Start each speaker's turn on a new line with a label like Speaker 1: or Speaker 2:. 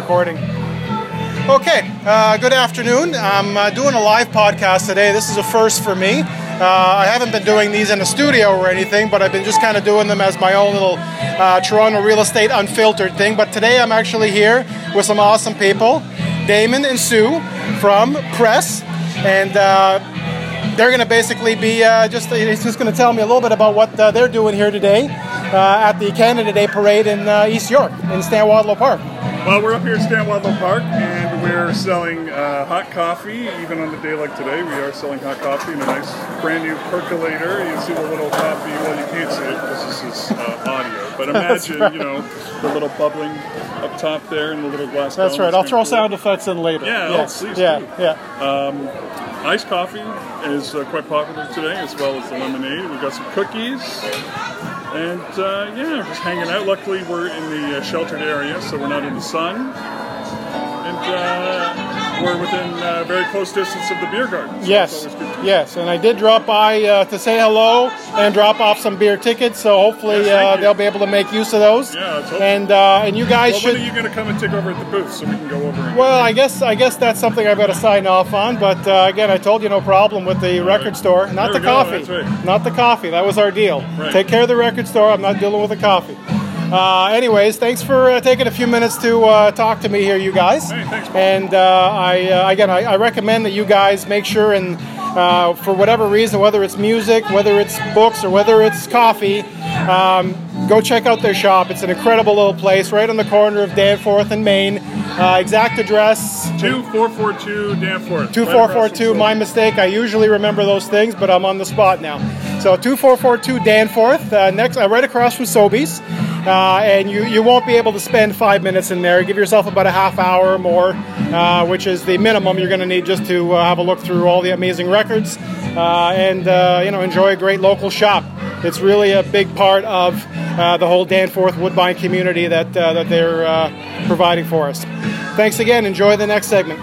Speaker 1: recording. Okay, uh, good afternoon. I'm uh, doing a live podcast today. This is a first for me. Uh, I haven't been doing these in a studio or anything, but I've been just kind of doing them as my own little uh, Toronto real estate unfiltered thing. But today I'm actually here with some awesome people Damon and Sue from Press. And uh, they're going to basically be uh, just, he's just going to tell me a little bit about what they're doing here today at the Canada Day Parade in East York, in Stan Wadlow Park.
Speaker 2: Well, we're up here at Stan Wadlow Park, and we're selling uh, hot coffee. Even on a day like today, we are selling hot coffee in a nice brand new percolator. You see the little coffee. Well, you can't see it because this is uh, audio. But imagine, right. you know, the little bubbling up top there and the little glass.
Speaker 1: That's right. I'll throw cool. sound effects in later.
Speaker 2: Yeah, oh, please
Speaker 1: yeah,
Speaker 2: do.
Speaker 1: yeah.
Speaker 2: Um, iced coffee is uh, quite popular today, as well as the lemonade. We've got some cookies. And uh, yeah, just hanging out. Luckily, we're in the uh, sheltered area, so we're not in the sun. And uh, we're within uh, very close distance of the beer garden.
Speaker 1: So yes, yes. And I did drop by uh, to say hello and drop off some beer tickets. So hopefully
Speaker 2: yes,
Speaker 1: uh, they'll be able to make use of those.
Speaker 2: Yeah,
Speaker 1: and and you guys
Speaker 2: well,
Speaker 1: should.
Speaker 2: When are you going to come and take over at the booth so we can go over?
Speaker 1: well, I guess I guess that's something I've got to sign off on. But again, I told you no problem with the All record right. store, not
Speaker 2: there
Speaker 1: the coffee,
Speaker 2: right.
Speaker 1: not the coffee. That was our deal.
Speaker 2: Right.
Speaker 1: Take care of the record store. I'm not dealing with the coffee. Uh, anyways, thanks for uh, taking a few minutes to uh, talk to me here, you guys.
Speaker 2: Hey, thanks,
Speaker 1: and uh, I uh, again, I, I, recommend that you guys make sure and uh, for whatever reason, whether it's music, whether it's books, or whether it's coffee, um, go check out their shop. It's an incredible little place right on the corner of Danforth and Main. exact address:
Speaker 2: two four four two Danforth.
Speaker 1: Two four four two. My mistake. I usually remember those things, but I'm on the spot now. So two four four two Danforth. next, right across from Sobeys. Uh, and you, you won't be able to spend five minutes in there. Give yourself about a half hour or more, uh, which is the minimum you're going to need just to uh, have a look through all the amazing records uh, and uh, you know enjoy a great local shop. It's really a big part of uh, the whole Danforth Woodbine community that that they're providing for us. Thanks again. Enjoy the next segment.